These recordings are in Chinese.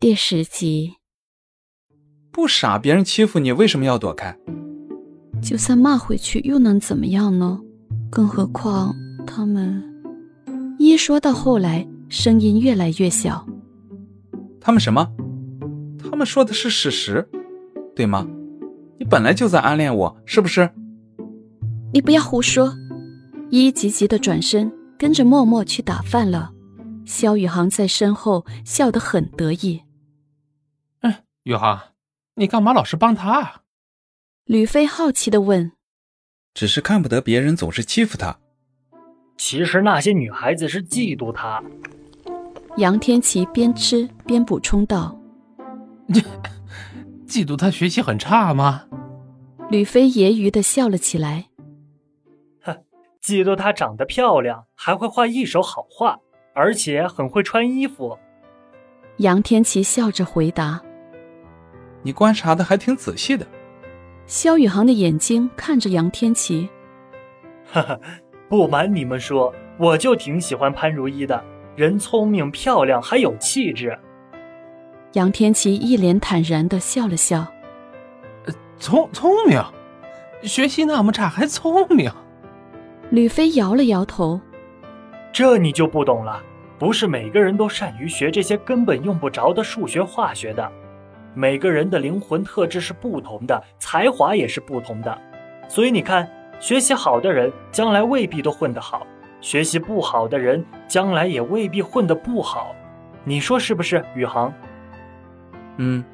第十集，不傻，别人欺负你，为什么要躲开？就算骂回去又能怎么样呢？更何况他们……一说到后来，声音越来越小。他们什么？他们说的是事实，对吗？你本来就在暗恋我，是不是？你不要胡说！一急急的转身，跟着默默去打饭了。肖宇航在身后笑得很得意。嗯，宇航，你干嘛老是帮他？吕飞好奇的问。只是看不得别人总是欺负他。其实那些女孩子是嫉妒他。杨天琪边吃边补充道：“ 嫉妒他学习很差吗？”吕飞揶揄的笑了起来。哼，嫉妒她长得漂亮，还会画一手好画，而且很会穿衣服。杨天琪笑着回答：“你观察的还挺仔细的。”萧宇航的眼睛看着杨天琪，哈哈，不瞒你们说，我就挺喜欢潘如意的，人聪明漂亮，还有气质。杨天琪一脸坦然的笑了笑，呃，聪聪明，学习那么差还聪明。吕飞摇了摇头，这你就不懂了，不是每个人都善于学这些根本用不着的数学化学的。每个人的灵魂特质是不同的，才华也是不同的，所以你看，学习好的人将来未必都混得好，学习不好的人将来也未必混得不好，你说是不是，宇航？嗯，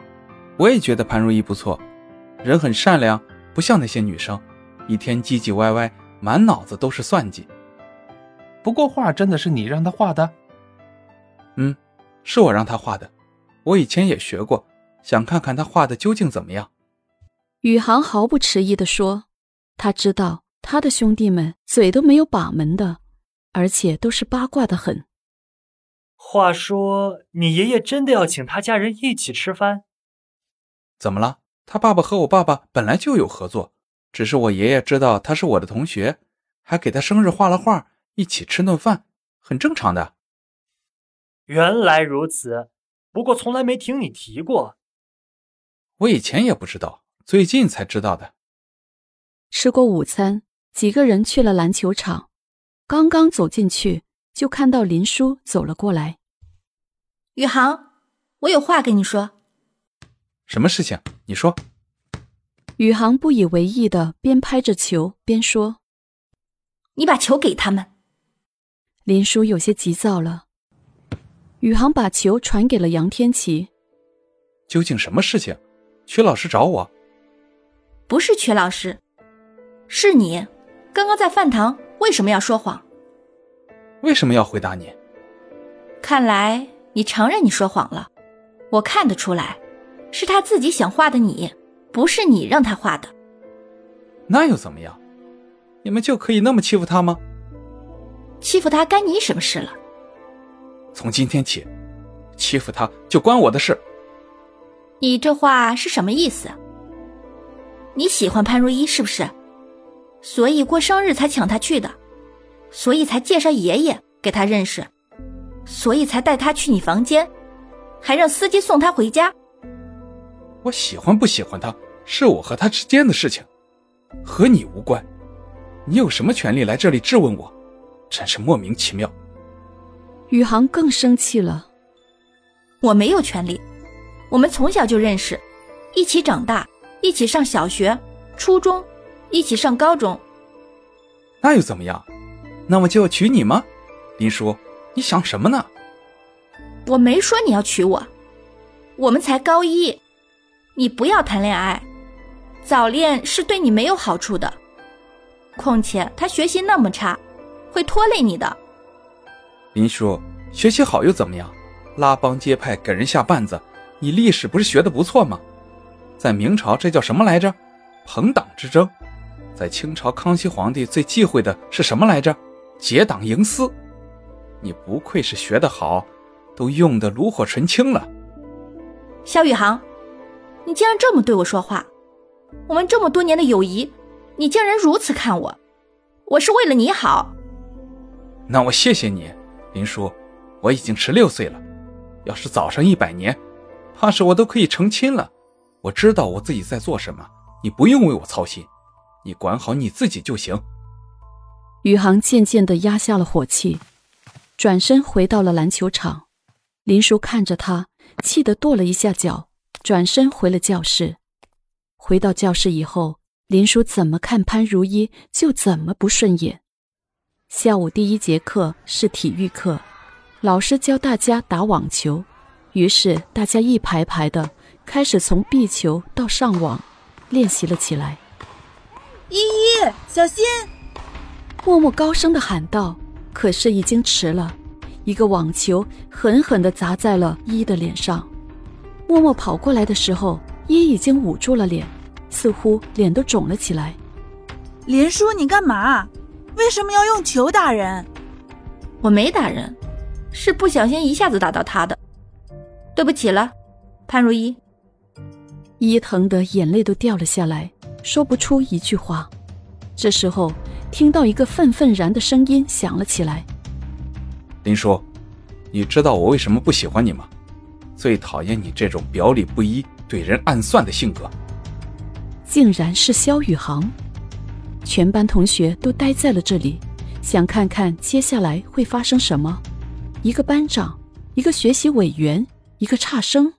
我也觉得潘如意不错，人很善良，不像那些女生，一天唧唧歪歪，满脑子都是算计。不过画真的是你让她画的？嗯，是我让她画的，我以前也学过。想看看他画的究竟怎么样？宇航毫不迟疑地说：“他知道他的兄弟们嘴都没有把门的，而且都是八卦的很。”话说，你爷爷真的要请他家人一起吃饭？怎么了？他爸爸和我爸爸本来就有合作，只是我爷爷知道他是我的同学，还给他生日画了画，一起吃顿饭，很正常的。原来如此，不过从来没听你提过。我以前也不知道，最近才知道的。吃过午餐，几个人去了篮球场。刚刚走进去，就看到林叔走了过来。宇航，我有话跟你说。什么事情？你说。宇航不以为意的边拍着球边说：“你把球给他们。”林叔有些急躁了。宇航把球传给了杨天琪。究竟什么事情？曲老师找我，不是曲老师，是你。刚刚在饭堂为什么要说谎？为什么要回答你？看来你承认你说谎了。我看得出来，是他自己想画的你，不是你让他画的。那又怎么样？你们就可以那么欺负他吗？欺负他干你什么事了？从今天起，欺负他就关我的事。你这话是什么意思？你喜欢潘如意是不是？所以过生日才抢她去的，所以才介绍爷爷给她认识，所以才带她去你房间，还让司机送她回家。我喜欢不喜欢她，是我和她之间的事情，和你无关。你有什么权利来这里质问我？真是莫名其妙。宇航更生气了。我没有权利。我们从小就认识，一起长大，一起上小学、初中，一起上高中。那又怎么样？那我就要娶你吗？林叔，你想什么呢？我没说你要娶我，我们才高一，你不要谈恋爱，早恋是对你没有好处的。况且他学习那么差，会拖累你的。林叔，学习好又怎么样？拉帮结派，给人下绊子。你历史不是学的不错吗？在明朝这叫什么来着？朋党之争。在清朝康熙皇帝最忌讳的是什么来着？结党营私。你不愧是学得好，都用的炉火纯青了。萧宇航，你竟然这么对我说话！我们这么多年的友谊，你竟然如此看我！我是为了你好。那我谢谢你，林叔。我已经十六岁了，要是早上一百年。怕是我都可以成亲了。我知道我自己在做什么，你不用为我操心，你管好你自己就行。宇航渐渐的压下了火气，转身回到了篮球场。林叔看着他，气得跺了一下脚，转身回了教室。回到教室以后，林叔怎么看潘如一就怎么不顺眼。下午第一节课是体育课，老师教大家打网球，于是大家一排排的开始从壁球到上网练习了起来。依依，小心！默默高声的喊道，可是已经迟了，一个网球狠狠的砸在了依依的脸上。默默跑过来的时候，依依已经捂住了脸，似乎脸都肿了起来。林叔，你干嘛？为什么要用球打人？我没打人，是不小心一下子打到他的。对不起了，潘如一。伊疼得眼泪都掉了下来，说不出一句话。这时候，听到一个愤愤然的声音响了起来：“林叔，你知道我为什么不喜欢你吗？最讨厌你这种表里不一、对人暗算的性格。”竟然是萧宇航！全班同学都待在了这里，想看看接下来会发生什么。一个班长，一个学习委员，一个差生。